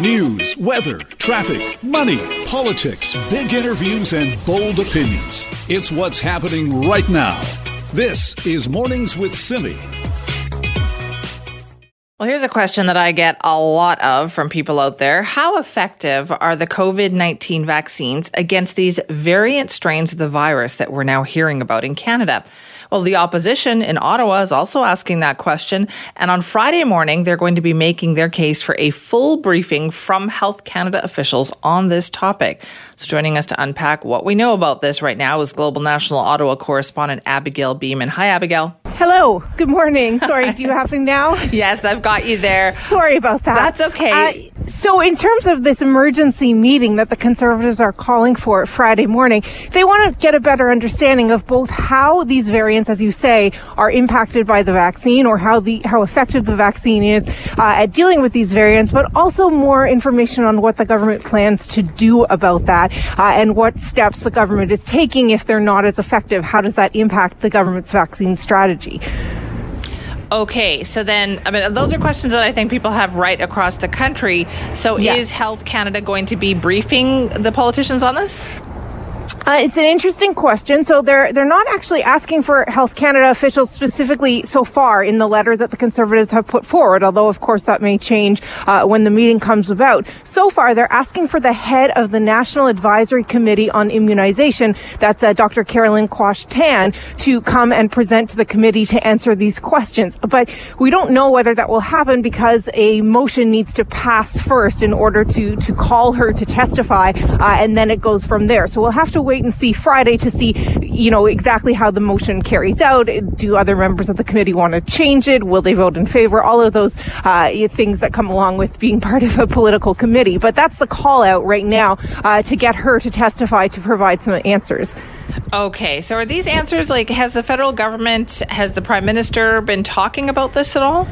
News, weather, traffic, money, politics, big interviews, and bold opinions. It's what's happening right now. This is Mornings with Simi. Well, here's a question that I get a lot of from people out there. How effective are the COVID 19 vaccines against these variant strains of the virus that we're now hearing about in Canada? Well, the opposition in Ottawa is also asking that question. And on Friday morning, they're going to be making their case for a full briefing from Health Canada officials on this topic. So, joining us to unpack what we know about this right now is Global National Ottawa correspondent Abigail Bimman. Hi, Abigail. Hello. Good morning. Sorry, do you have me now? yes, I've got you there. Sorry about that. That's okay. Uh, so, in terms of this emergency meeting that the Conservatives are calling for Friday morning, they want to get a better understanding of both how these variants, as you say, are impacted by the vaccine, or how the how effective the vaccine is uh, at dealing with these variants, but also more information on what the government plans to do about that, uh, and what steps the government is taking if they're not as effective. How does that impact the government's vaccine strategy? Okay, so then, I mean, those are questions that I think people have right across the country. So, yes. is Health Canada going to be briefing the politicians on this? Uh, it's an interesting question. So they're they're not actually asking for Health Canada officials specifically so far in the letter that the Conservatives have put forward. Although of course that may change uh, when the meeting comes about. So far they're asking for the head of the National Advisory Committee on Immunization, that's uh, Dr. Caroline Quach-Thanh, to come and present to the committee to answer these questions. But we don't know whether that will happen because a motion needs to pass first in order to to call her to testify, uh, and then it goes from there. So we'll have to wait and see Friday to see, you know, exactly how the motion carries out. Do other members of the committee want to change it? Will they vote in favor? All of those uh, things that come along with being part of a political committee. But that's the call out right now uh, to get her to testify to provide some answers. Okay, so are these answers like has the federal government, has the prime minister been talking about this at all?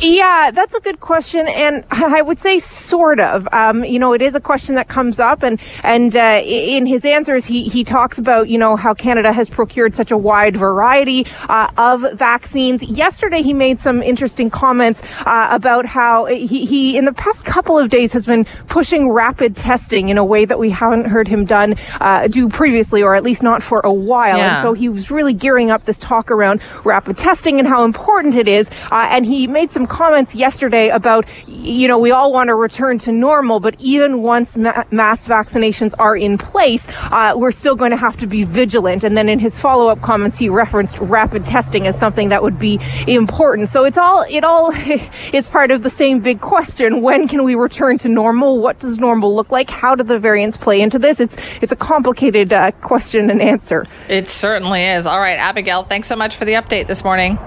Yeah, that's a good question, and I would say sort of. Um, you know, it is a question that comes up, and and uh, in his answers, he he talks about you know how Canada has procured such a wide variety uh, of vaccines. Yesterday, he made some interesting comments uh, about how he he in the past couple of days has been pushing rapid testing in a way that we haven't heard him done uh, do previously, or at least not for a while. Yeah. And so he was really gearing up this talk around rapid testing and how important it is, uh, and he made some comments yesterday about, you know, we all want to return to normal, but even once ma- mass vaccinations are in place, uh, we're still going to have to be vigilant. And then in his follow up comments, he referenced rapid testing as something that would be important. So it's all, it all is part of the same big question. When can we return to normal? What does normal look like? How do the variants play into this? It's, it's a complicated uh, question and answer. It certainly is. All right, Abigail, thanks so much for the update this morning.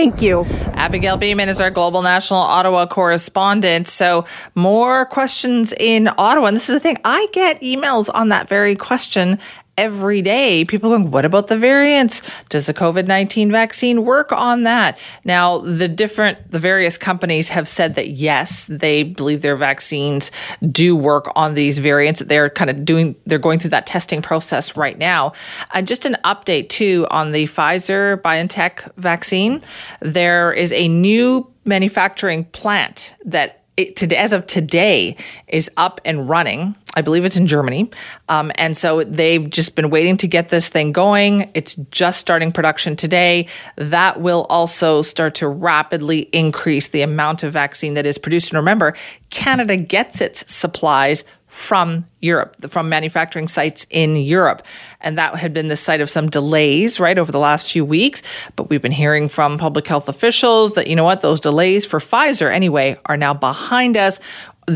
Thank you. Abigail Bimman is our Global National Ottawa correspondent. So, more questions in Ottawa. And this is the thing I get emails on that very question every day. People going, what about the variants? Does the COVID 19 vaccine work on that? Now, the different, the various companies have said that yes, they believe their vaccines do work on these variants. They're kind of doing, they're going through that testing process right now. And just an update too on the Pfizer BioNTech vaccine. There is a new manufacturing plant that it, to, as of today is up and running. I believe it's in Germany. Um, and so they've just been waiting to get this thing going. It's just starting production today. That will also start to rapidly increase the amount of vaccine that is produced. And remember, Canada gets its supplies from Europe, from manufacturing sites in Europe. And that had been the site of some delays, right, over the last few weeks. But we've been hearing from public health officials that, you know what, those delays for Pfizer, anyway, are now behind us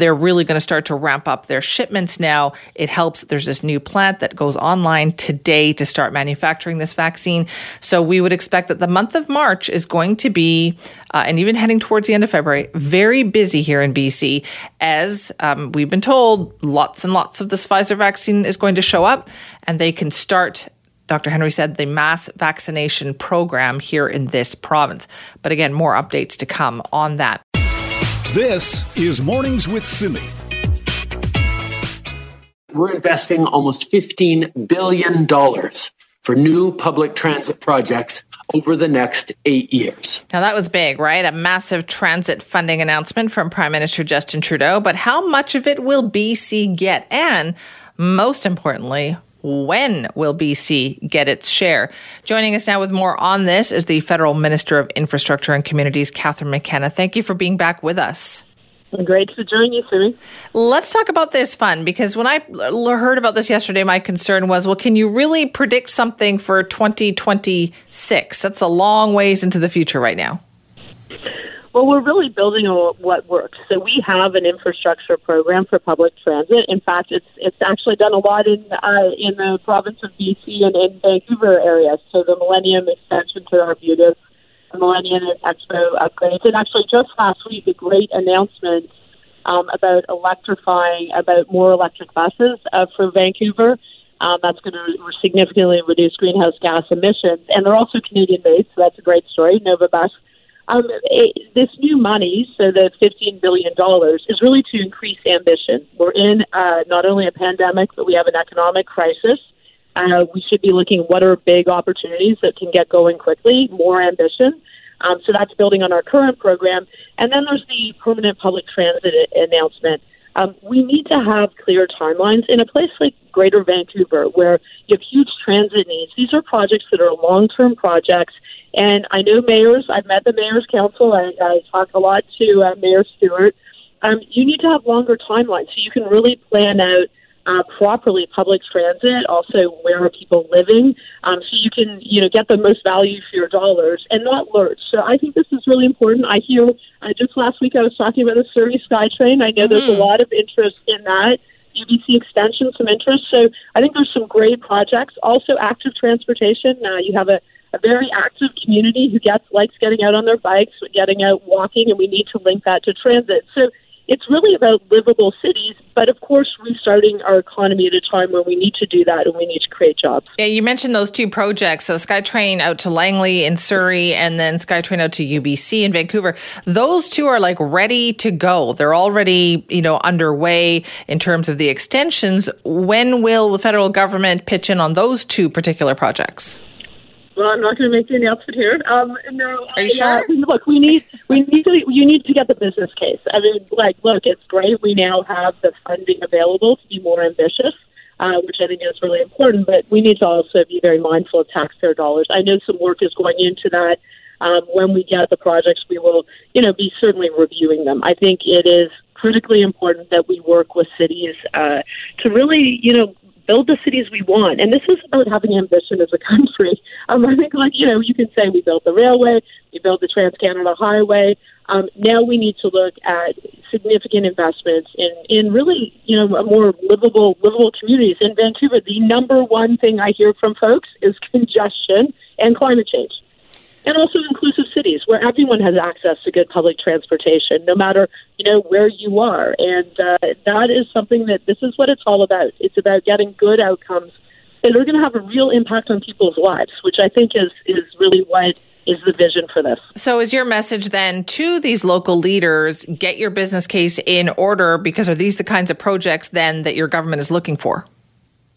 they're really going to start to ramp up their shipments now. It helps. There's this new plant that goes online today to start manufacturing this vaccine. So we would expect that the month of March is going to be, uh, and even heading towards the end of February, very busy here in BC. As um, we've been told, lots and lots of this Pfizer vaccine is going to show up, and they can start Dr. Henry said the mass vaccination program here in this province. But again, more updates to come on that. This is Mornings with Simi. We're investing almost $15 billion for new public transit projects over the next eight years. Now, that was big, right? A massive transit funding announcement from Prime Minister Justin Trudeau. But how much of it will BC get? And most importantly, when will BC get its share? Joining us now with more on this is the Federal Minister of Infrastructure and Communities, Catherine McKenna. Thank you for being back with us. Great to join you, Simi. Let's talk about this fund because when I heard about this yesterday, my concern was, well, can you really predict something for 2026? That's a long ways into the future right now. Well, we're really building on what works. So we have an infrastructure program for public transit. In fact, it's it's actually done a lot in uh, in the province of BC and in Vancouver area. So the Millennium extension to Arbutus the Millennium Expo upgrades. And actually, just last week, a great announcement um, about electrifying, about more electric buses uh, for Vancouver. Um, that's going to significantly reduce greenhouse gas emissions. And they're also Canadian based, so that's a great story. Nova Bus. Um, it, this new money, so the $15 billion, is really to increase ambition. We're in uh, not only a pandemic, but we have an economic crisis. Uh, we should be looking what are big opportunities that can get going quickly, more ambition. Um, so that's building on our current program. And then there's the permanent public transit announcement. Um, we need to have clear timelines in a place like Greater Vancouver where you have huge transit needs. These are projects that are long term projects. And I know mayors, I've met the Mayor's Council, I, I talk a lot to uh, Mayor Stewart. Um, you need to have longer timelines so you can really plan out uh, properly public transit, also where are people living, um, so you can you know get the most value for your dollars and not lurch. So I think this is really important. I hear uh, just last week I was talking about the Surrey SkyTrain. I know mm-hmm. there's a mm-hmm. lot of interest in that. UBC extension, some interest. So I think there's some great projects. Also, active transportation. Uh, you have a a very active community who gets likes getting out on their bikes, getting out walking, and we need to link that to transit. So it's really about livable cities, but of course, restarting our economy at a time where we need to do that and we need to create jobs. Yeah, you mentioned those two projects. So SkyTrain out to Langley in Surrey and then SkyTrain out to UBC in Vancouver. Those two are like ready to go. They're already, you know, underway in terms of the extensions. When will the federal government pitch in on those two particular projects? Well, I'm not going to make the announcement here. Um, no, are you sure? Uh, look, we need we need to you need to get the business case. I mean, like, look, it's great. We now have the funding available to be more ambitious, uh, which I think is really important. But we need to also be very mindful of taxpayer dollars. I know some work is going into that. Um, when we get the projects, we will, you know, be certainly reviewing them. I think it is critically important that we work with cities uh, to really, you know, build the cities we want. And this is about having ambition as a country. Um, I think, like, you know, you can say we built the railway, we built the Trans Canada Highway. Um, now we need to look at significant investments in, in really, you know, more livable, livable communities. In Vancouver, the number one thing I hear from folks is congestion and climate change and also inclusive cities where everyone has access to good public transportation, no matter you know where you are. And uh, that is something that this is what it's all about. It's about getting good outcomes that are going to have a real impact on people's lives, which I think is is really what is the vision for this. So, is your message then to these local leaders get your business case in order because are these the kinds of projects then that your government is looking for?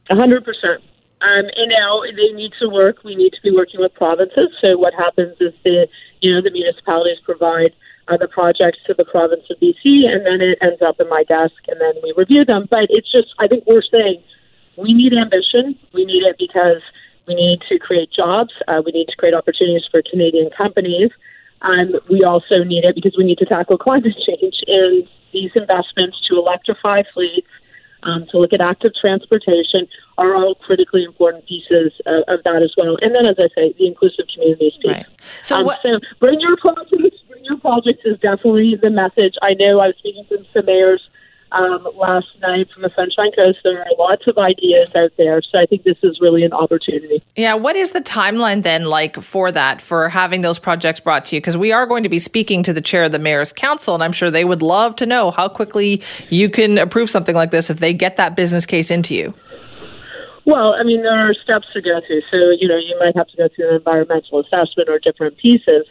A hundred percent. Um, and now they need to work. We need to be working with provinces. So what happens is the you know the municipalities provide uh, the projects to the province of BC, and then it ends up in my desk, and then we review them. But it's just I think we're saying we need ambition. We need it because we need to create jobs. Uh, we need to create opportunities for Canadian companies. Um, we also need it because we need to tackle climate change and these investments to electrify fleets um, to look at active transportation are all critically important pieces of, of, that as well. And then, as I say, the inclusive communities piece. Right. So, um, what- so bring your projects. Bring your projects is definitely the message. I know I was speaking to some mayors um, last night from the Sunshine Coast. There are lots of ideas out there. So I think this is really an opportunity. Yeah. What is the timeline then like for that, for having those projects brought to you? Because we are going to be speaking to the chair of the Mayor's Council, and I'm sure they would love to know how quickly you can approve something like this if they get that business case into you. Well, I mean, there are steps to go through. So, you know, you might have to go through an environmental assessment or different pieces.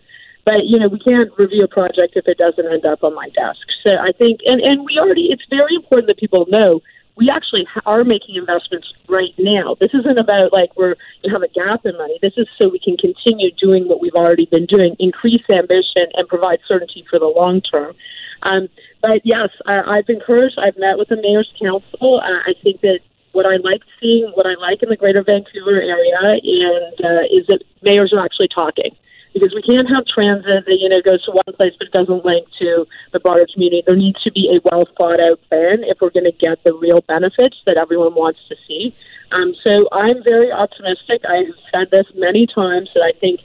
But you know, we can't review a project if it doesn't end up on my desk. So I think, and and we already, it's very important that people know we actually are making investments right now. This isn't about like we're you have a gap in money. This is so we can continue doing what we've already been doing, increase ambition, and provide certainty for the long term. Um, but yes, I, I've encouraged. I've met with the mayor's council. Uh, I think that what I like seeing, what I like in the Greater Vancouver area, and uh, is that mayors are actually talking because we can't have transit that you know goes to one place but doesn't link to the broader community. There needs to be a well thought out plan if we're going to get the real benefits that everyone wants to see. Um, so I'm very optimistic. I've said this many times that I think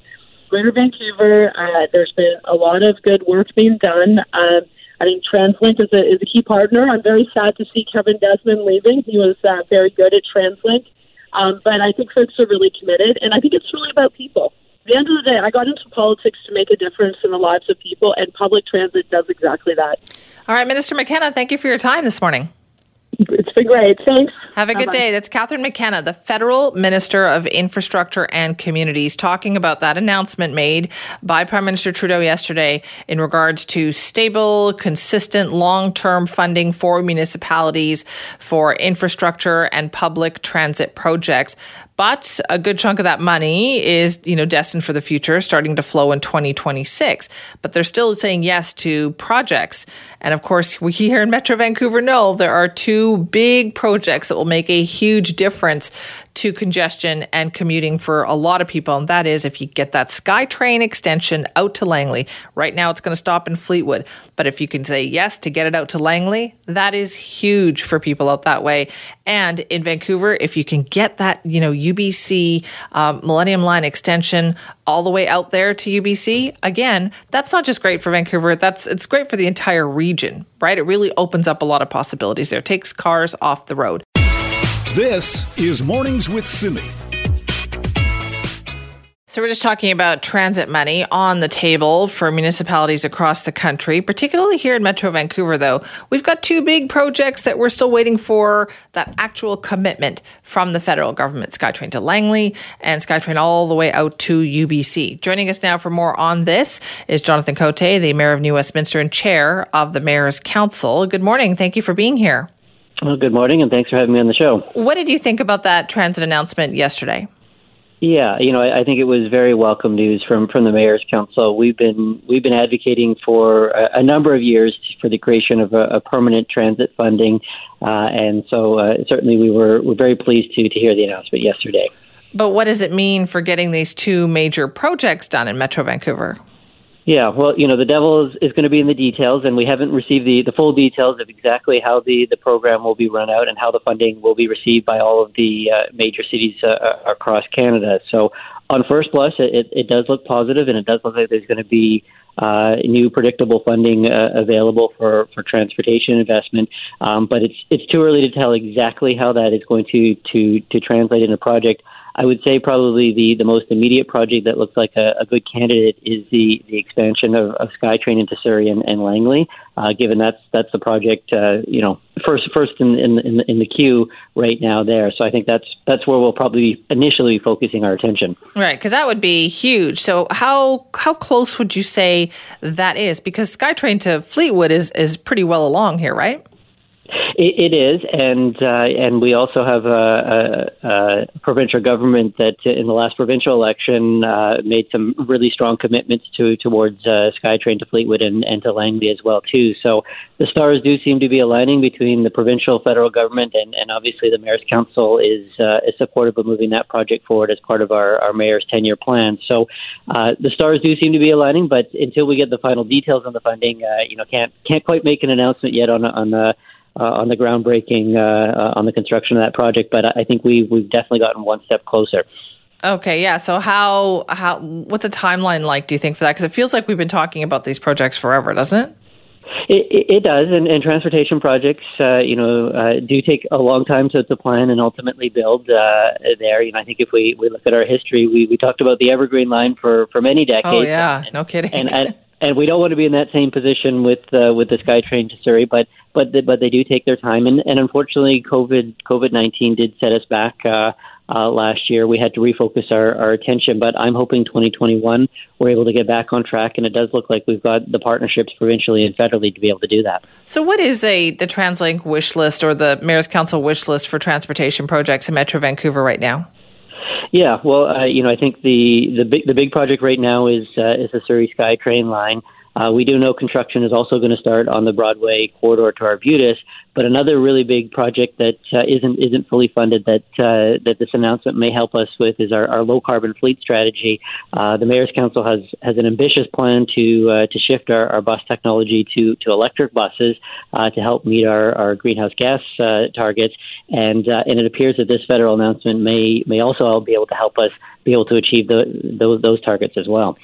Greater Vancouver, uh, there's been a lot of good work being done. Um, I think TransLink is a, is a key partner. I'm very sad to see Kevin Desmond leaving. He was uh, very good at TransLink. Um, but I think folks are really committed, and I think it's really about people. At the end of the day, I got into politics to make a difference in the lives of people, and public transit does exactly that. All right, Minister McKenna, thank you for your time this morning. It's been great. Thanks. Have a good Bye-bye. day. That's Catherine McKenna, the federal minister of infrastructure and communities, talking about that announcement made by Prime Minister Trudeau yesterday in regards to stable, consistent, long term funding for municipalities for infrastructure and public transit projects. But a good chunk of that money is, you know, destined for the future, starting to flow in 2026. But they're still saying yes to projects. And of course, we here in Metro Vancouver know there are two big projects that will make a huge difference to congestion and commuting for a lot of people. And that is if you get that SkyTrain extension out to Langley. Right now, it's going to stop in Fleetwood. But if you can say yes to get it out to Langley, that is huge for people out that way. And in Vancouver, if you can get that, you know, UBC um, Millennium Line extension all the way out there to UBC, again, that's not just great for Vancouver. That's it's great for the entire region, right? It really opens up a lot of possibilities there. It takes cars off the road. This is Mornings with Simi. So, we're just talking about transit money on the table for municipalities across the country, particularly here in Metro Vancouver, though. We've got two big projects that we're still waiting for that actual commitment from the federal government SkyTrain to Langley and SkyTrain all the way out to UBC. Joining us now for more on this is Jonathan Cote, the Mayor of New Westminster and Chair of the Mayor's Council. Good morning. Thank you for being here. Well, good morning, and thanks for having me on the show. What did you think about that transit announcement yesterday? Yeah, you know, I, I think it was very welcome news from from the mayor's council. We've been we've been advocating for a, a number of years for the creation of a, a permanent transit funding, uh, and so uh, certainly we were we're very pleased to to hear the announcement yesterday. But what does it mean for getting these two major projects done in Metro Vancouver? Yeah, well, you know, the devil is, is going to be in the details, and we haven't received the, the full details of exactly how the, the program will be run out and how the funding will be received by all of the uh, major cities uh, uh across Canada. So, on first blush, it, it does look positive, and it does look like there's going to be uh, new predictable funding uh, available for, for transportation investment. Um, but it's it's too early to tell exactly how that is going to to to translate into project. I would say probably the, the most immediate project that looks like a, a good candidate is the, the expansion of, of SkyTrain into Surrey and, and Langley, uh, given that's that's the project uh, you know first first in, in in in the queue right now there. So I think that's that's where we'll probably initially be focusing our attention. Right, because that would be huge. So how how close would you say that is? Because SkyTrain to Fleetwood is is pretty well along here, right? It, it is, and uh, and we also have a, a, a provincial government that, in the last provincial election, uh, made some really strong commitments to towards uh, SkyTrain to Fleetwood and, and to Langley as well too. So the stars do seem to be aligning between the provincial federal government and, and obviously the mayor's council is uh, is supportive of moving that project forward as part of our, our mayor's ten year plan. So uh, the stars do seem to be aligning, but until we get the final details on the funding, uh, you know, can't can't quite make an announcement yet on on the uh, on the groundbreaking uh, uh, on the construction of that project. But I think we we've definitely gotten one step closer. Okay, yeah. So how how what's the timeline like? Do you think for that? Because it feels like we've been talking about these projects forever, doesn't it? It, it does, and, and transportation projects, uh, you know, uh, do take a long time to, to plan and ultimately build uh, there. You know, I think if we, we look at our history, we, we talked about the Evergreen Line for, for many decades. Oh yeah, and, no kidding. And, and and we don't want to be in that same position with uh, with the SkyTrain to Surrey, but but the, but they do take their time, and, and unfortunately, COVID COVID nineteen did set us back uh, uh, last year. We had to refocus our, our attention, but I'm hoping 2021 we're able to get back on track, and it does look like we've got the partnerships provincially and federally to be able to do that. So, what is a the TransLink wish list or the Mayor's Council wish list for transportation projects in Metro Vancouver right now? Yeah, well, uh, you know, I think the the big the big project right now is uh, is the Surrey SkyTrain line. Uh, we do know construction is also going to start on the Broadway corridor to Arbutus, but another really big project that uh, not isn't fully funded that uh, that this announcement may help us with is our, our low carbon fleet strategy. Uh, the mayor's council has has an ambitious plan to uh, to shift our, our bus technology to to electric buses uh, to help meet our, our greenhouse gas targets, and and it appears that this federal announcement may may also be able to help us be able to achieve the, those those targets as well.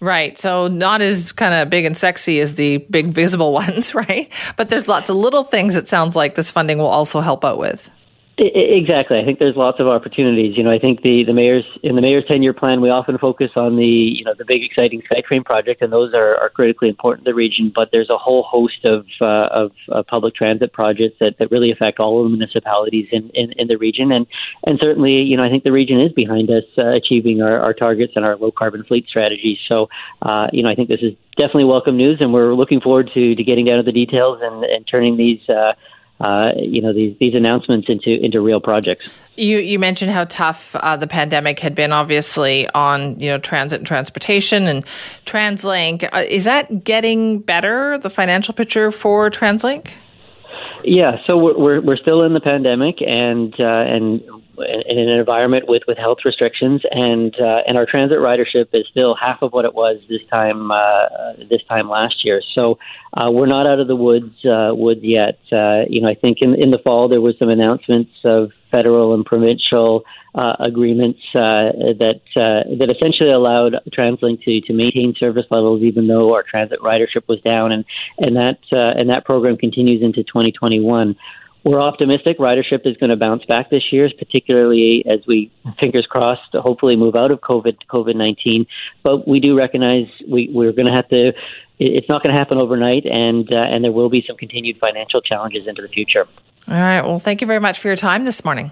Right. So not as kind of big and sexy as the big visible ones, right? But there's lots of little things it sounds like this funding will also help out with. Exactly. I think there's lots of opportunities. You know, I think the, the mayor's in the mayor's ten year plan, we often focus on the you know the big exciting SkyTrain project, and those are, are critically important to the region. But there's a whole host of uh, of uh, public transit projects that, that really affect all of the municipalities in, in, in the region, and and certainly you know I think the region is behind us uh, achieving our, our targets and our low carbon fleet strategy. So uh, you know I think this is definitely welcome news, and we're looking forward to to getting down to the details and, and turning these. Uh, you know these these announcements into into real projects. You you mentioned how tough uh, the pandemic had been, obviously on you know transit and transportation and TransLink. Uh, is that getting better? The financial picture for TransLink? Yeah, so we're we're, we're still in the pandemic, and uh, and in an environment with, with health restrictions, and uh, and our transit ridership is still half of what it was this time uh, this time last year. So uh, we're not out of the woods uh, woods yet. Uh, you know, I think in in the fall there was some announcements of federal and provincial uh, agreements that that essentially allowed TransLink to to maintain service levels even though our transit ridership was down, and and that and that program continues into 2021 we're optimistic ridership is going to bounce back this year, particularly as we, fingers crossed, hopefully move out of COVID COVID nineteen. But we do recognize we, we're going to have to. It's not going to happen overnight, and uh, and there will be some continued financial challenges into the future. All right. Well, thank you very much for your time this morning.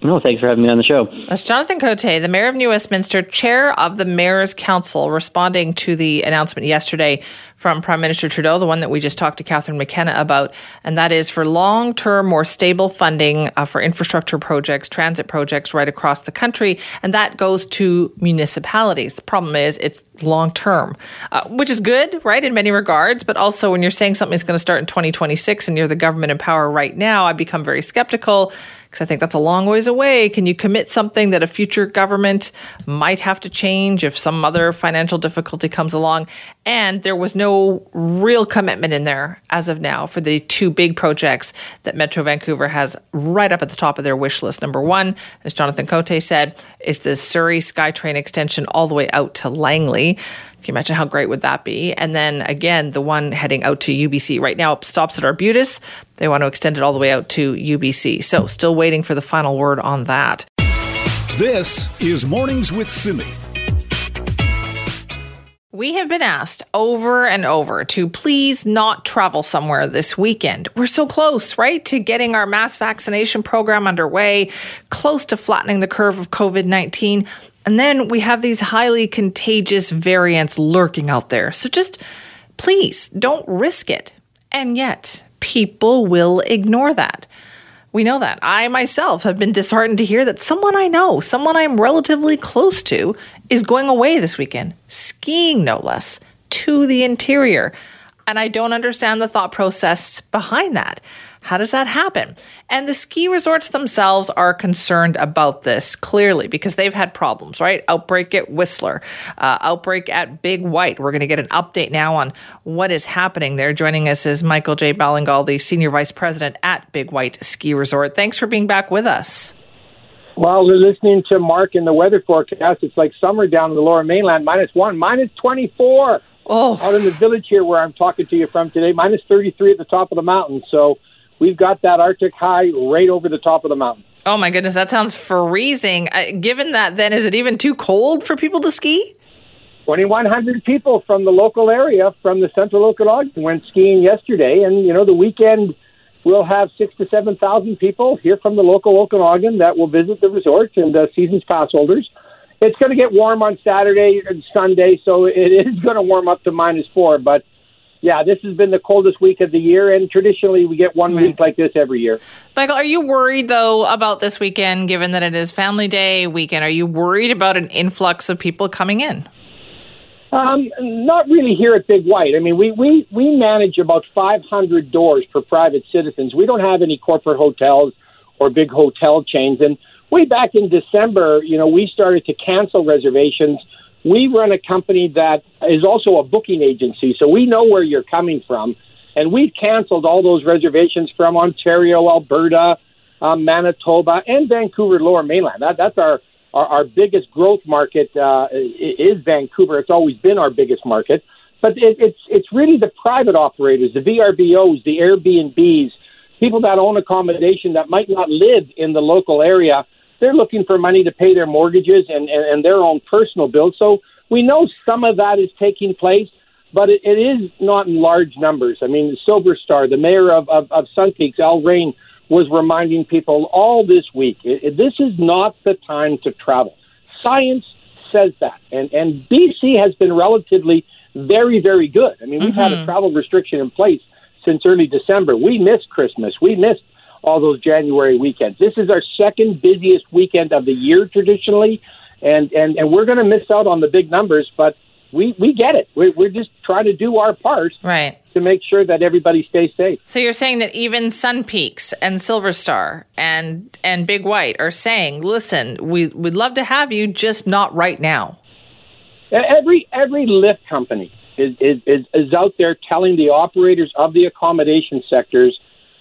No, thanks for having me on the show. That's Jonathan Cote, the Mayor of New Westminster, Chair of the Mayor's Council, responding to the announcement yesterday from Prime Minister Trudeau, the one that we just talked to Catherine McKenna about, and that is for long term, more stable funding uh, for infrastructure projects, transit projects right across the country. And that goes to municipalities. The problem is it's long term, uh, which is good, right, in many regards. But also, when you're saying something is going to start in 2026 and you're the government in power right now, I become very skeptical because I think that's a long ways away. Can you commit something that a future government might have to change if some other financial difficulty comes along? And there was no real commitment in there as of now for the two big projects that Metro Vancouver has right up at the top of their wish list. Number one, as Jonathan Cote said, is the Surrey SkyTrain extension all the way out to Langley. Can you imagine how great would that be? And then again, the one heading out to UBC. Right now, stops at Arbutus. They want to extend it all the way out to UBC. So, still waiting for the final word on that. This is Mornings with Simi. We have been asked over and over to please not travel somewhere this weekend. We're so close, right, to getting our mass vaccination program underway, close to flattening the curve of COVID 19. And then we have these highly contagious variants lurking out there. So just please don't risk it. And yet, people will ignore that. We know that. I myself have been disheartened to hear that someone I know, someone I'm relatively close to, is going away this weekend, skiing no less, to the interior. And I don't understand the thought process behind that. How does that happen? And the ski resorts themselves are concerned about this clearly because they've had problems, right? Outbreak at Whistler, uh, outbreak at Big White. We're going to get an update now on what is happening there. Joining us is Michael J. Ballingall, the Senior Vice President at Big White Ski Resort. Thanks for being back with us. While we're listening to Mark in the weather forecast, it's like summer down in the lower mainland, minus one, minus 24. Oh. Out in the village here where I'm talking to you from today, minus 33 at the top of the mountain. So we've got that Arctic high right over the top of the mountain. Oh my goodness, that sounds freezing. Uh, given that, then is it even too cold for people to ski? 2,100 people from the local area, from the central Okanagan, went skiing yesterday, and you know the weekend we'll have six to seven thousand people here from the local Okanagan that will visit the resort and uh, seasons pass holders. It's going to get warm on Saturday and Sunday, so it is going to warm up to minus four. But yeah, this has been the coldest week of the year, and traditionally we get one right. week like this every year. Michael, are you worried though about this weekend, given that it is Family Day weekend? Are you worried about an influx of people coming in? Um, not really here at Big White. I mean, we, we, we manage about 500 doors for private citizens. We don't have any corporate hotels or big hotel chains. And way back in December, you know, we started to cancel reservations. We run a company that is also a booking agency, so we know where you're coming from. And we've canceled all those reservations from Ontario, Alberta, um, Manitoba, and Vancouver Lower Mainland. That, that's our our, our biggest growth market uh, is Vancouver. It's always been our biggest market, but it, it's it's really the private operators, the VRBOs, the Airbnbs, people that own accommodation that might not live in the local area. They're looking for money to pay their mortgages and, and, and their own personal bills. So we know some of that is taking place, but it, it is not in large numbers. I mean, Silver Star, the mayor of, of, of Sun Peaks, Al Raine, was reminding people all this week it, it, this is not the time to travel. Science says that. And, and BC has been relatively very, very good. I mean, we've mm-hmm. had a mm-hmm. travel restriction in place since early December. We missed Christmas. We missed all those January weekends. This is our second busiest weekend of the year traditionally. And, and, and we're going to miss out on the big numbers, but we, we get it. We're, we're just trying to do our part. Right to make sure that everybody stays safe. So you're saying that even Sun Peaks and Silver Star and and Big White are saying, "Listen, we we'd love to have you, just not right now." Every every lift company is, is, is out there telling the operators of the accommodation sectors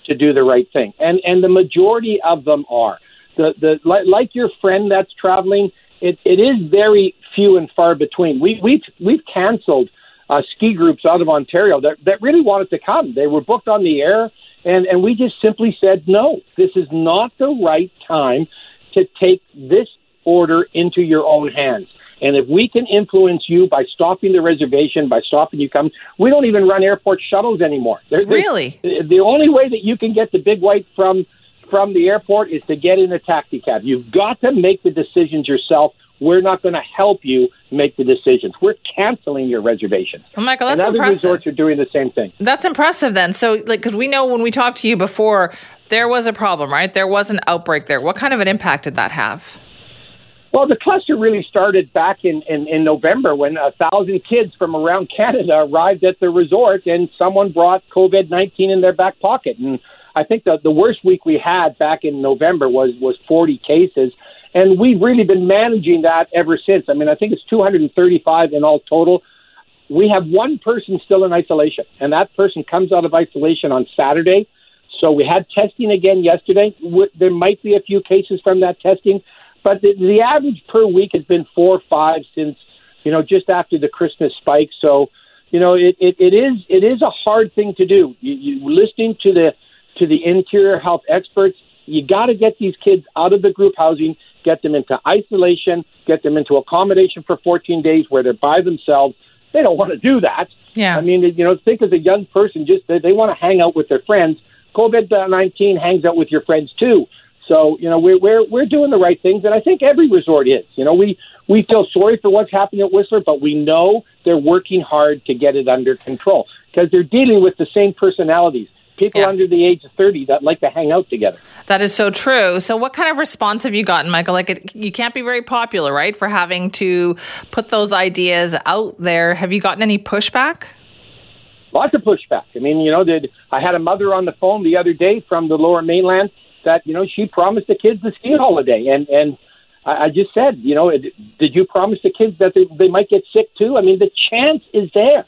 to do the right thing, and and the majority of them are. The the like, your friend that's traveling, it, it is very few and far between. We we've we've canceled uh, ski groups out of Ontario that, that really wanted to come. They were booked on the air, and, and we just simply said, no, this is not the right time to take this order into your own hands. And if we can influence you by stopping the reservation, by stopping you come, we don't even run airport shuttles anymore. They're, really? The only way that you can get the big white from from the airport is to get in a taxi cab. You've got to make the decisions yourself we're not going to help you make the decisions. We're canceling your reservations. Well, Michael, that's and other impressive. resorts are doing the same thing. That's impressive then. So, like, because we know when we talked to you before, there was a problem, right? There was an outbreak there. What kind of an impact did that have? Well, the cluster really started back in, in, in November when a thousand kids from around Canada arrived at the resort and someone brought COVID 19 in their back pocket. And I think the, the worst week we had back in November was, was 40 cases. And we've really been managing that ever since. I mean, I think it's 235 in all total. We have one person still in isolation, and that person comes out of isolation on Saturday. So we had testing again yesterday. There might be a few cases from that testing, but the, the average per week has been four or five since, you know, just after the Christmas spike. So, you know, it, it, it is it is a hard thing to do. You, you listening to the to the interior health experts, you got to get these kids out of the group housing get them into isolation, get them into accommodation for 14 days where they're by themselves. They don't want to do that. Yeah. I mean, you know, think as a young person, just they, they want to hang out with their friends. COVID 19 hangs out with your friends too. So, you know, we're, we're, we're doing the right things. And I think every resort is. You know, we, we feel sorry for what's happening at Whistler, but we know they're working hard to get it under control because they're dealing with the same personalities people yeah. under the age of 30 that like to hang out together. That is so true. So, what kind of response have you gotten, Michael? Like, it, you can't be very popular, right, for having to put those ideas out there. Have you gotten any pushback? Lots of pushback. I mean, you know, did I had a mother on the phone the other day from the Lower Mainland that you know she promised the kids the ski holiday, and and I, I just said, you know, did you promise the kids that they, they might get sick too? I mean, the chance is there.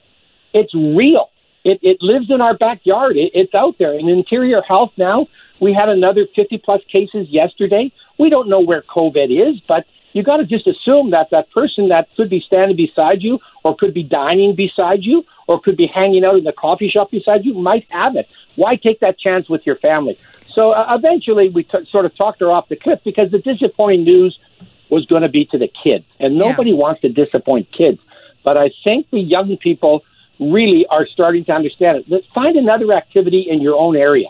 It's real. It, it lives in our backyard. It, it's out there. In interior health now, we had another 50 plus cases yesterday. We don't know where COVID is, but you got to just assume that that person that could be standing beside you or could be dining beside you or could be hanging out in the coffee shop beside you might have it. Why take that chance with your family? So uh, eventually we t- sort of talked her off the cliff because the disappointing news was going to be to the kids. And nobody yeah. wants to disappoint kids. But I think the young people really are starting to understand it. Let's find another activity in your own area.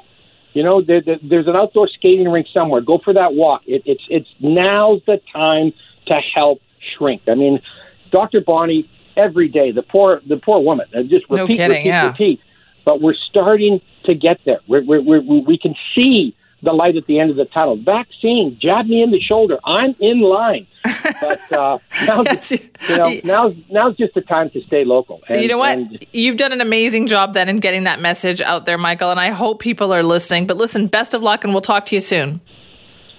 You know, there, there, there's an outdoor skating rink somewhere. Go for that walk. It, it's it's now's the time to help shrink. I mean, Dr. Bonnie, every day, the poor the poor woman, uh, just No repeat, kidding, repeat, yeah. repeat. But we're starting to get there. We're, we're, we're, we can see the light at the end of the tunnel. Vaccine, jab me in the shoulder. I'm in line. But uh, now, Yes, you- know, now's now's just the time to stay local. And, you know what? and- You've done an amazing job then in getting that message out there, Michael, and I hope people are listening. But listen, best of luck, and we'll talk to you soon.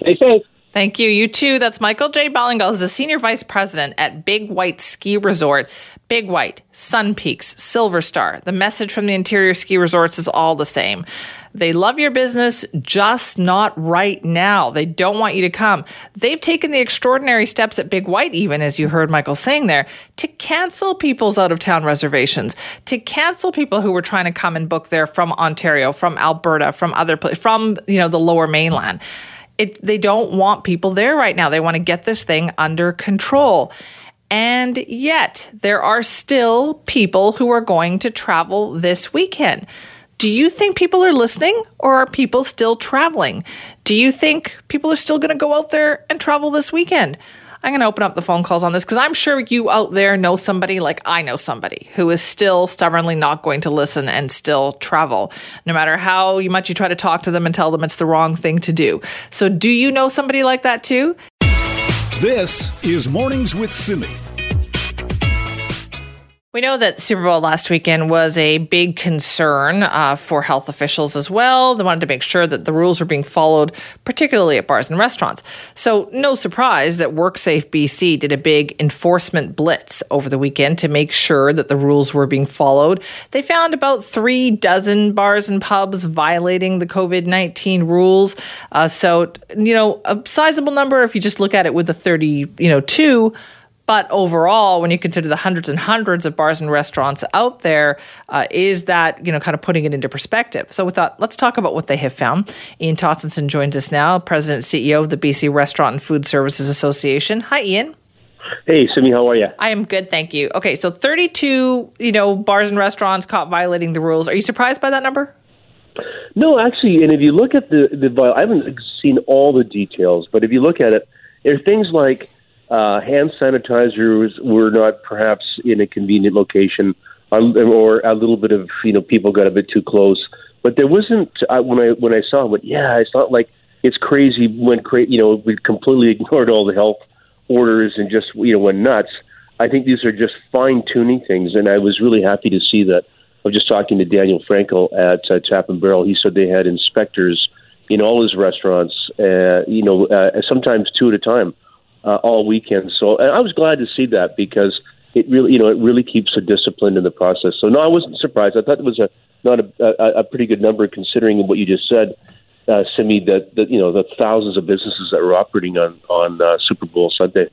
stay safe. Thank you. You too. That's Michael J. Ballingall is the Senior Vice President at Big White Ski Resort. Big White, Sun Peaks, Silver Star. The message from the interior ski resorts is all the same. They love your business, just not right now. They don't want you to come. They've taken the extraordinary steps at Big White, even as you heard Michael saying there, to cancel people's out of town reservations, to cancel people who were trying to come and book there from Ontario, from Alberta, from other places, from you know the Lower Mainland it, they don't want people there right now. They want to get this thing under control. And yet, there are still people who are going to travel this weekend. Do you think people are listening or are people still traveling? Do you think people are still going to go out there and travel this weekend? I'm going to open up the phone calls on this because I'm sure you out there know somebody like I know somebody who is still stubbornly not going to listen and still travel, no matter how much you try to talk to them and tell them it's the wrong thing to do. So, do you know somebody like that too? This is Mornings with Simi. We know that Super Bowl last weekend was a big concern uh, for health officials as well. They wanted to make sure that the rules were being followed, particularly at bars and restaurants. So, no surprise that WorkSafe BC did a big enforcement blitz over the weekend to make sure that the rules were being followed. They found about three dozen bars and pubs violating the COVID 19 rules. Uh, so, you know, a sizable number if you just look at it with the 30, you know, two. But overall, when you consider the hundreds and hundreds of bars and restaurants out there, uh, is that you know kind of putting it into perspective? So we thought let's talk about what they have found. Ian Tostenson joins us now, President and CEO of the BC Restaurant and Food Services Association. Hi, Ian. Hey, Simi, how are you? I am good, thank you. Okay, so 32, you know, bars and restaurants caught violating the rules. Are you surprised by that number? No, actually, and if you look at the the, I haven't seen all the details, but if you look at it, there are things like uh, hand sanitizers were not perhaps in a convenient location, or, or a little bit of you know people got a bit too close. But there wasn't uh, when I when I saw it, yeah, it's not like it's crazy. Went cra- you know we completely ignored all the health orders and just you know went nuts. I think these are just fine tuning things, and I was really happy to see that. I was just talking to Daniel Frankel at uh, Tap and Barrel. He said they had inspectors in all his restaurants, uh, you know, uh, sometimes two at a time, uh, all weekend. So and I was glad to see that because it really, you know, it really keeps a discipline in the process. So no, I wasn't surprised. I thought it was a not a, a, a pretty good number considering what you just said, uh, Simi. That, that you know the thousands of businesses that were operating on on uh, Super Bowl Sunday.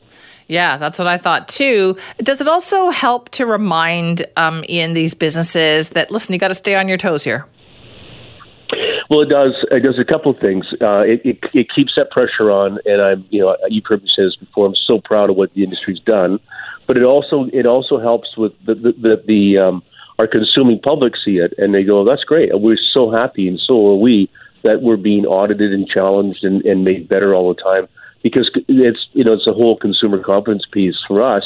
Yeah, that's what I thought too. Does it also help to remind um, in these businesses that listen, you got to stay on your toes here? Well, it does. It does a couple of things. Uh, it, it, it keeps that pressure on, and I'm, you know, you've heard me say this before. I'm so proud of what the industry's done, but it also it also helps with the the, the, the um, our consuming public see it, and they go, "That's great. We're so happy, and so are we that we're being audited and challenged and, and made better all the time." Because it's you know it's a whole consumer confidence piece for us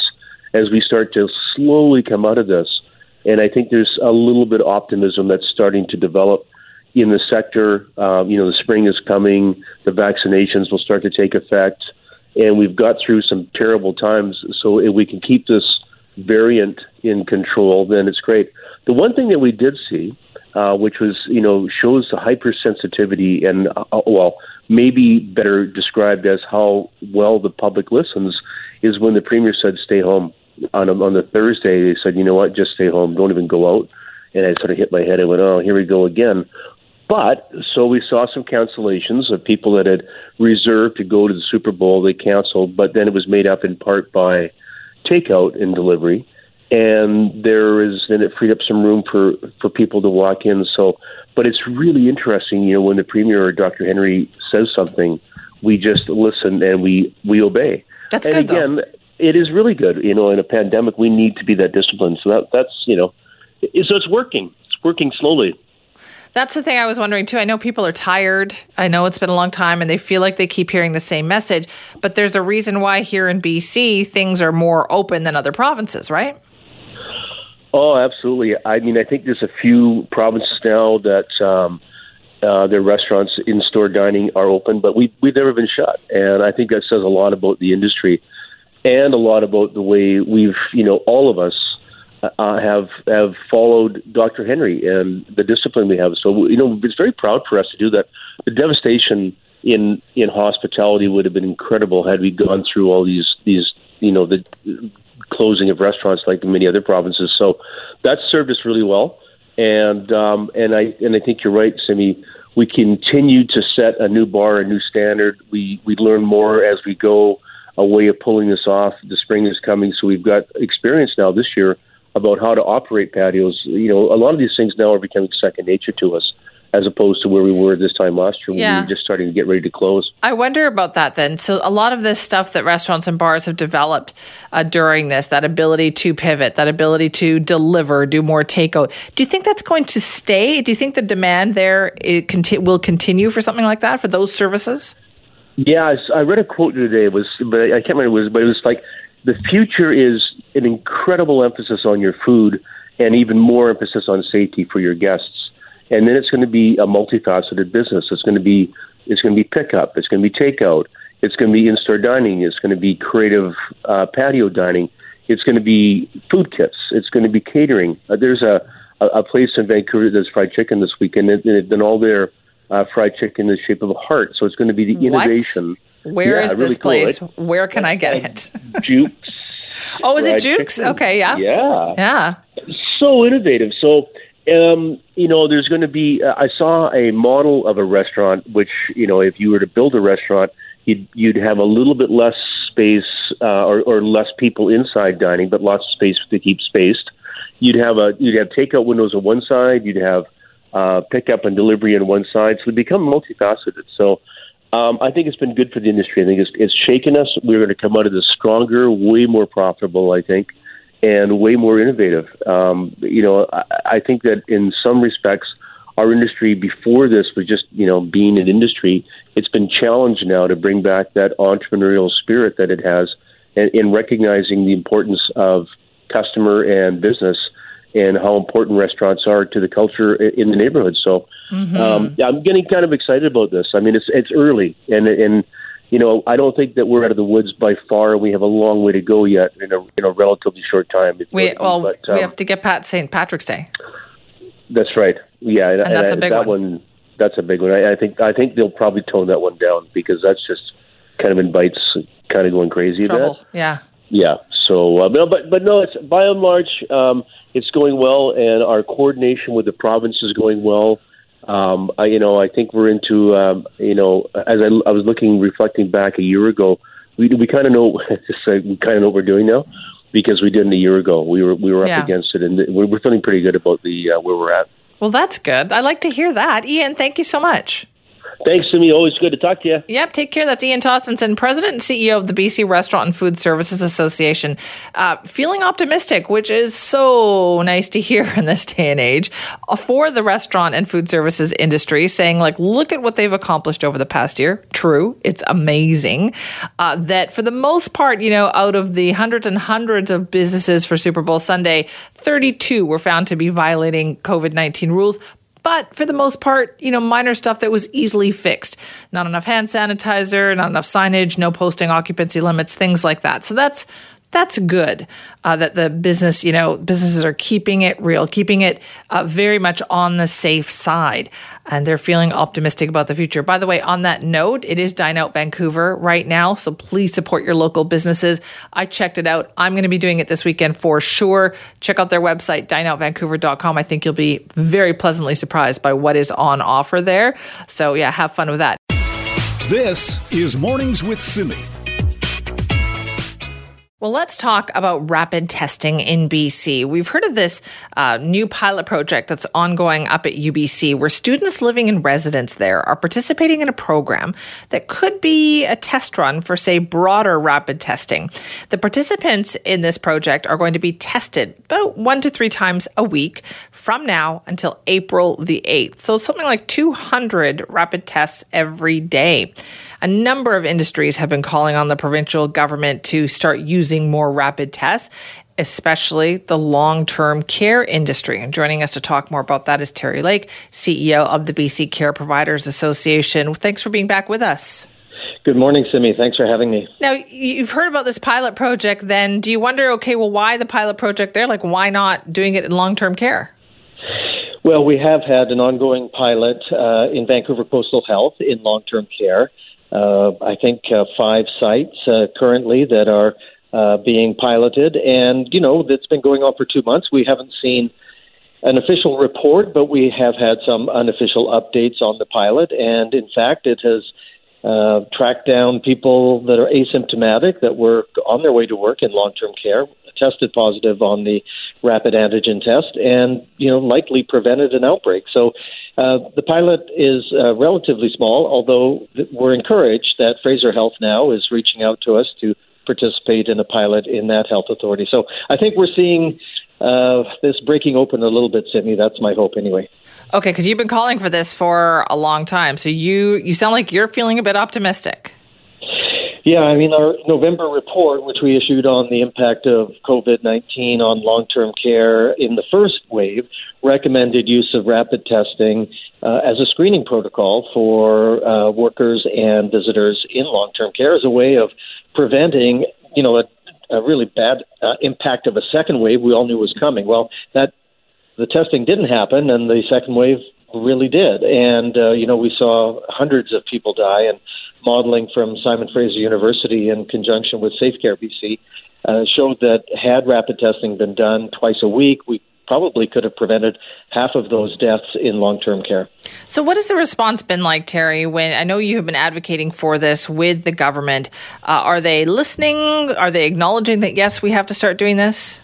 as we start to slowly come out of this, and I think there's a little bit of optimism that's starting to develop in the sector. Um, you know, the spring is coming, the vaccinations will start to take effect, and we've got through some terrible times. So if we can keep this variant in control, then it's great. The one thing that we did see, uh, which was, you know, shows the hypersensitivity and, uh, well, maybe better described as how well the public listens, is when the premier said, stay home. On, a, on the Thursday, they said, you know what, just stay home, don't even go out. And I sort of hit my head. I went, oh, here we go again. But so we saw some cancellations of people that had reserved to go to the Super Bowl. They canceled, but then it was made up in part by takeout and delivery. And there is, and it freed up some room for for people to walk in. So, but it's really interesting, you know, when the premier or Dr. Henry says something, we just listen and we we obey. That's and good, though. again, it is really good. You know, in a pandemic, we need to be that disciplined. So that that's you know, so it's working. It's working slowly. That's the thing I was wondering too. I know people are tired. I know it's been a long time and they feel like they keep hearing the same message, but there's a reason why here in BC things are more open than other provinces, right? Oh, absolutely. I mean, I think there's a few provinces now that um, uh, their restaurants, in-store dining, are open, but we we've never been shut, and I think that says a lot about the industry and a lot about the way we've, you know, all of us uh, have have followed Dr. Henry and the discipline we have. So you know, it's very proud for us to do that. The devastation in in hospitality would have been incredible had we gone through all these these you know the closing of restaurants like many other provinces. So that served us really well. And um, and I and I think you're right, Simi. We continue to set a new bar, a new standard. We we learn more as we go. A way of pulling this off. The spring is coming, so we've got experience now this year about how to operate patios. You know, a lot of these things now are becoming second nature to us as opposed to where we were this time last year when yeah. we were just starting to get ready to close. I wonder about that then. So, a lot of this stuff that restaurants and bars have developed uh, during this, that ability to pivot, that ability to deliver, do more takeout, do you think that's going to stay? Do you think the demand there conti- will continue for something like that, for those services? Yeah, I, I read a quote today. It was, but I can't remember it was, but it was like the future is an incredible emphasis on your food and even more emphasis on safety for your guests. And then it's going to be a multifaceted business. It's going to be it's going to be pickup. It's going to be takeout. It's going to be in-store dining. It's going to be creative uh, patio dining. It's going to be food kits. It's going to be catering. Uh, there's a, a, a place in Vancouver that does fried chicken this weekend, and, and, and all their uh, fried chicken in the shape of a heart. So it's going to be the innovation. Where yeah, is this really place? Cool? Where can I get it? Jukes. oh, is it Jukes? Okay, yeah. Yeah. Yeah. So innovative. So um, you know, there's going to be. Uh, I saw a model of a restaurant, which you know, if you were to build a restaurant, you'd you'd have a little bit less space uh, or, or less people inside dining, but lots of space to keep spaced. You'd have a you'd have takeout windows on one side. You'd have uh, pickup and delivery on one side. So it become multifaceted. So um, I think it's been good for the industry. I think it's, it's shaken us. We're going to come out of this stronger, way more profitable. I think and way more innovative. Um, you know, I, I think that in some respects, our industry before this was just you know being an industry. It's been challenged now to bring back that entrepreneurial spirit that it has, and in recognizing the importance of customer and business and how important restaurants are to the culture in the neighborhood. So mm-hmm. um, I'm getting kind of excited about this. I mean, it's it's early, and and you know, I don't think that we're out of the woods by far. We have a long way to go yet in a in a relatively short time. We well, but, um, we have to get Pat St. Patrick's Day. That's right. Yeah, and, and that's a big that one. one. That's a big one. I, I think I think they'll probably tone that one down because that's just kind of invites kind of going crazy. Trouble. That. Yeah. Yeah. So, uh, but but no, it's by and large, um, it's going well, and our coordination with the province is going well. Um, I, you know, I think we're into, um, you know, as I, I was looking, reflecting back a year ago, we we kind of know, we kind of know what we're doing now because we didn't a year ago. We were we were yeah. up against it, and we're feeling pretty good about the uh, where we're at. Well, that's good. I like to hear that, Ian. Thank you so much. Thanks, Simi. Always good to talk to you. Yep. Take care. That's Ian Tostenson, President and CEO of the BC Restaurant and Food Services Association. Uh, feeling optimistic, which is so nice to hear in this day and age uh, for the restaurant and food services industry, saying, like, look at what they've accomplished over the past year. True. It's amazing. Uh, that for the most part, you know, out of the hundreds and hundreds of businesses for Super Bowl Sunday, 32 were found to be violating COVID 19 rules but for the most part, you know, minor stuff that was easily fixed. Not enough hand sanitizer, not enough signage, no posting occupancy limits, things like that. So that's that's good uh, that the business, you know, businesses are keeping it real, keeping it uh, very much on the safe side, and they're feeling optimistic about the future. By the way, on that note, it is Dine Out Vancouver right now, so please support your local businesses. I checked it out. I'm going to be doing it this weekend for sure. Check out their website, dineoutvancouver.com. I think you'll be very pleasantly surprised by what is on offer there. So yeah, have fun with that. This is Mornings with Simi. Well, let's talk about rapid testing in BC. We've heard of this uh, new pilot project that's ongoing up at UBC, where students living in residence there are participating in a program that could be a test run for, say, broader rapid testing. The participants in this project are going to be tested about one to three times a week from now until April the 8th. So something like 200 rapid tests every day. A number of industries have been calling on the provincial government to start using more rapid tests, especially the long term care industry. And joining us to talk more about that is Terry Lake, CEO of the BC Care Providers Association. Thanks for being back with us. Good morning, Simi. Thanks for having me. Now, you've heard about this pilot project, then do you wonder, okay, well, why the pilot project there? Like, why not doing it in long term care? Well, we have had an ongoing pilot uh, in Vancouver Coastal Health in long term care I think uh, five sites uh, currently that are uh, being piloted, and you know that's been going on for two months. We haven't seen an official report, but we have had some unofficial updates on the pilot, and in fact, it has uh, tracked down people that are asymptomatic that were on their way to work in long-term care, tested positive on the rapid antigen test, and you know likely prevented an outbreak. So uh, the pilot is uh, relatively small, although we're encouraged that Fraser Health now is reaching out to us to participate in a pilot in that health authority. So I think we're seeing uh, this breaking open a little bit, Sydney. That's my hope, anyway. Okay, because you've been calling for this for a long time, so you you sound like you're feeling a bit optimistic. Yeah, I mean, our November report, which we issued on the impact of COVID 19 on long term care in the first wave, recommended use of rapid testing uh, as a screening protocol for uh, workers and visitors in long term care as a way of preventing, you know, a, a really bad uh, impact of a second wave we all knew was coming. Well, that the testing didn't happen, and the second wave really did. And, uh, you know, we saw hundreds of people die, and modeling from Simon Fraser University in conjunction with SafeCare BC uh, showed that had rapid testing been done twice a week, we probably could have prevented half of those deaths in long-term care. So what has the response been like, Terry, when I know you have been advocating for this with the government? Uh, are they listening? Are they acknowledging that, yes, we have to start doing this?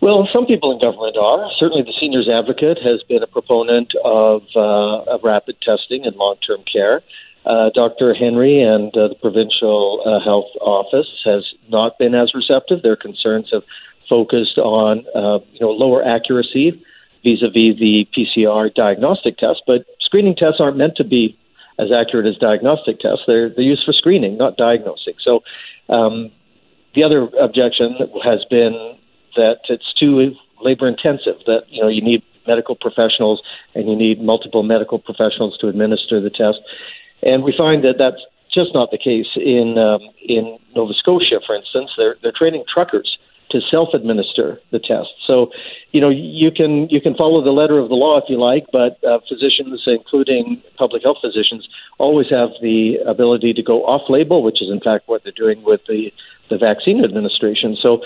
Well, some people in government are. Certainly, the seniors advocate has been a proponent of, uh, of rapid testing in long term care. Uh, Dr. Henry and uh, the provincial uh, health office has not been as receptive. Their concerns have focused on uh, you know lower accuracy vis-a-vis the PCR diagnostic test, but screening tests aren't meant to be as accurate as diagnostic tests. They're they're used for screening, not diagnosing. So um, the other objection has been that it's too labor intensive. That you know you need medical professionals and you need multiple medical professionals to administer the test. And we find that that's just not the case in um, in Nova Scotia, for instance. They're they're training truckers to self-administer the test. So, you know, you can you can follow the letter of the law if you like, but uh, physicians, including public health physicians, always have the ability to go off-label, which is in fact what they're doing with the the vaccine administration. So,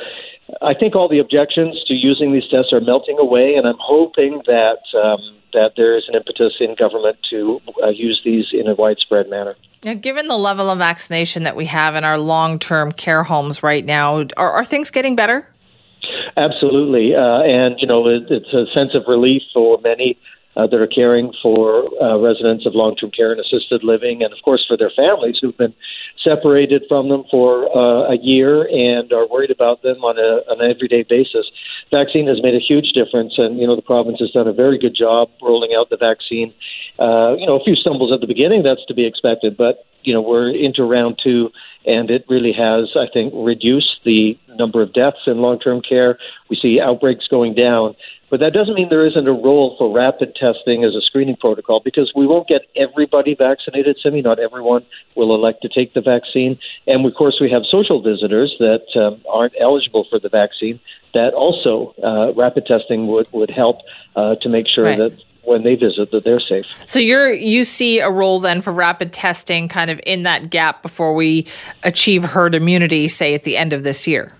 I think all the objections to using these tests are melting away, and I'm hoping that. Um, that there is an impetus in government to uh, use these in a widespread manner. Now, given the level of vaccination that we have in our long term care homes right now, are, are things getting better? Absolutely. Uh, and, you know, it, it's a sense of relief for many uh, that are caring for uh, residents of long term care and assisted living, and of course for their families who've been separated from them for uh, a year and are worried about them on, a, on an everyday basis. Vaccine has made a huge difference, and you know the province has done a very good job rolling out the vaccine. Uh, you know, a few stumbles at the beginning, that's to be expected, but you know we're into round two, and it really has, I think, reduced the number of deaths in long-term care. We see outbreaks going down. But that doesn't mean there isn't a role for rapid testing as a screening protocol because we won't get everybody vaccinated, Simi. Not everyone will elect to take the vaccine. And of course, we have social visitors that um, aren't eligible for the vaccine that also uh, rapid testing would, would help uh, to make sure right. that when they visit that they're safe. So you're you see a role then for rapid testing kind of in that gap before we achieve herd immunity say at the end of this year.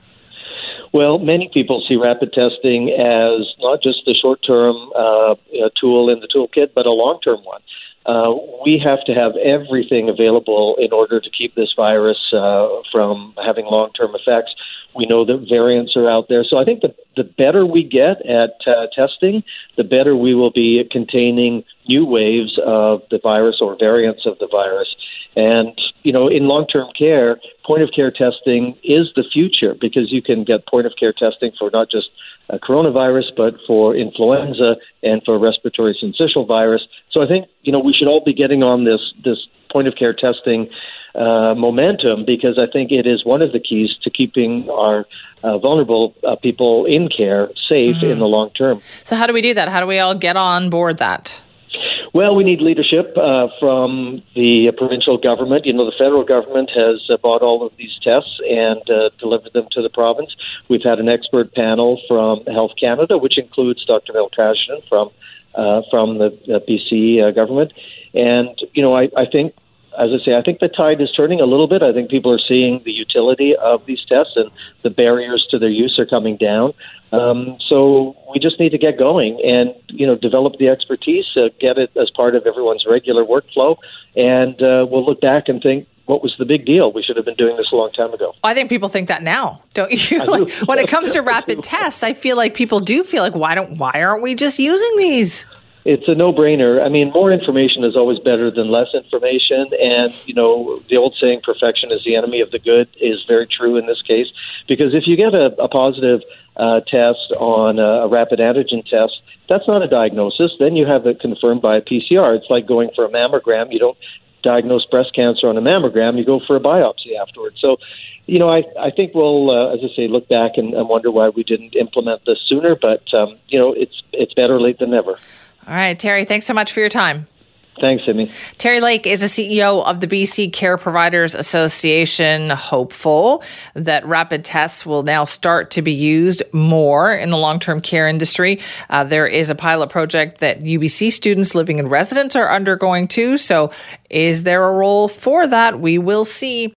Well, many people see rapid testing as not just the short term uh, tool in the toolkit, but a long term one. uh, we have to have everything available in order to keep this virus uh, from having long term effects. We know that variants are out there. So I think the, the better we get at uh, testing, the better we will be at containing new waves of the virus or variants of the virus. And, you know, in long term care, point of care testing is the future because you can get point of care testing for not just uh, coronavirus, but for influenza and for respiratory syncytial virus. So I think, you know, we should all be getting on this, this point of care testing uh, momentum because I think it is one of the keys to keeping our uh, vulnerable uh, people in care safe mm-hmm. in the long term. So, how do we do that? How do we all get on board that? Well, we need leadership uh, from the provincial government. You know, the federal government has uh, bought all of these tests and uh, delivered them to the province. We've had an expert panel from Health Canada, which includes Dr. Nilkashyan from uh, from the BC uh, government. And you know, I, I think as I say, I think the tide is turning a little bit. I think people are seeing the utility of these tests and the barriers to their use are coming down. Um, so we just need to get going and you know develop the expertise, uh, get it as part of everyone's regular workflow, and uh, we'll look back and think. What was the big deal? We should have been doing this a long time ago. I think people think that now, don't you? like, when it comes to rapid tests, I feel like people do feel like why don't why aren't we just using these? It's a no-brainer. I mean, more information is always better than less information, and you know the old saying "perfection is the enemy of the good" is very true in this case because if you get a, a positive uh, test on a, a rapid antigen test, that's not a diagnosis. Then you have it confirmed by a PCR. It's like going for a mammogram. You don't diagnose breast cancer on a mammogram. You go for a biopsy afterwards. So you know, I, I think we'll, uh, as I say, look back and, and wonder why we didn't implement this sooner. But um, you know, it's it's better late than never. All right, Terry, thanks so much for your time. Thanks, Sydney. Terry Lake is the CEO of the BC Care Providers Association, hopeful that rapid tests will now start to be used more in the long term care industry. Uh, there is a pilot project that UBC students living in residence are undergoing too. So, is there a role for that? We will see.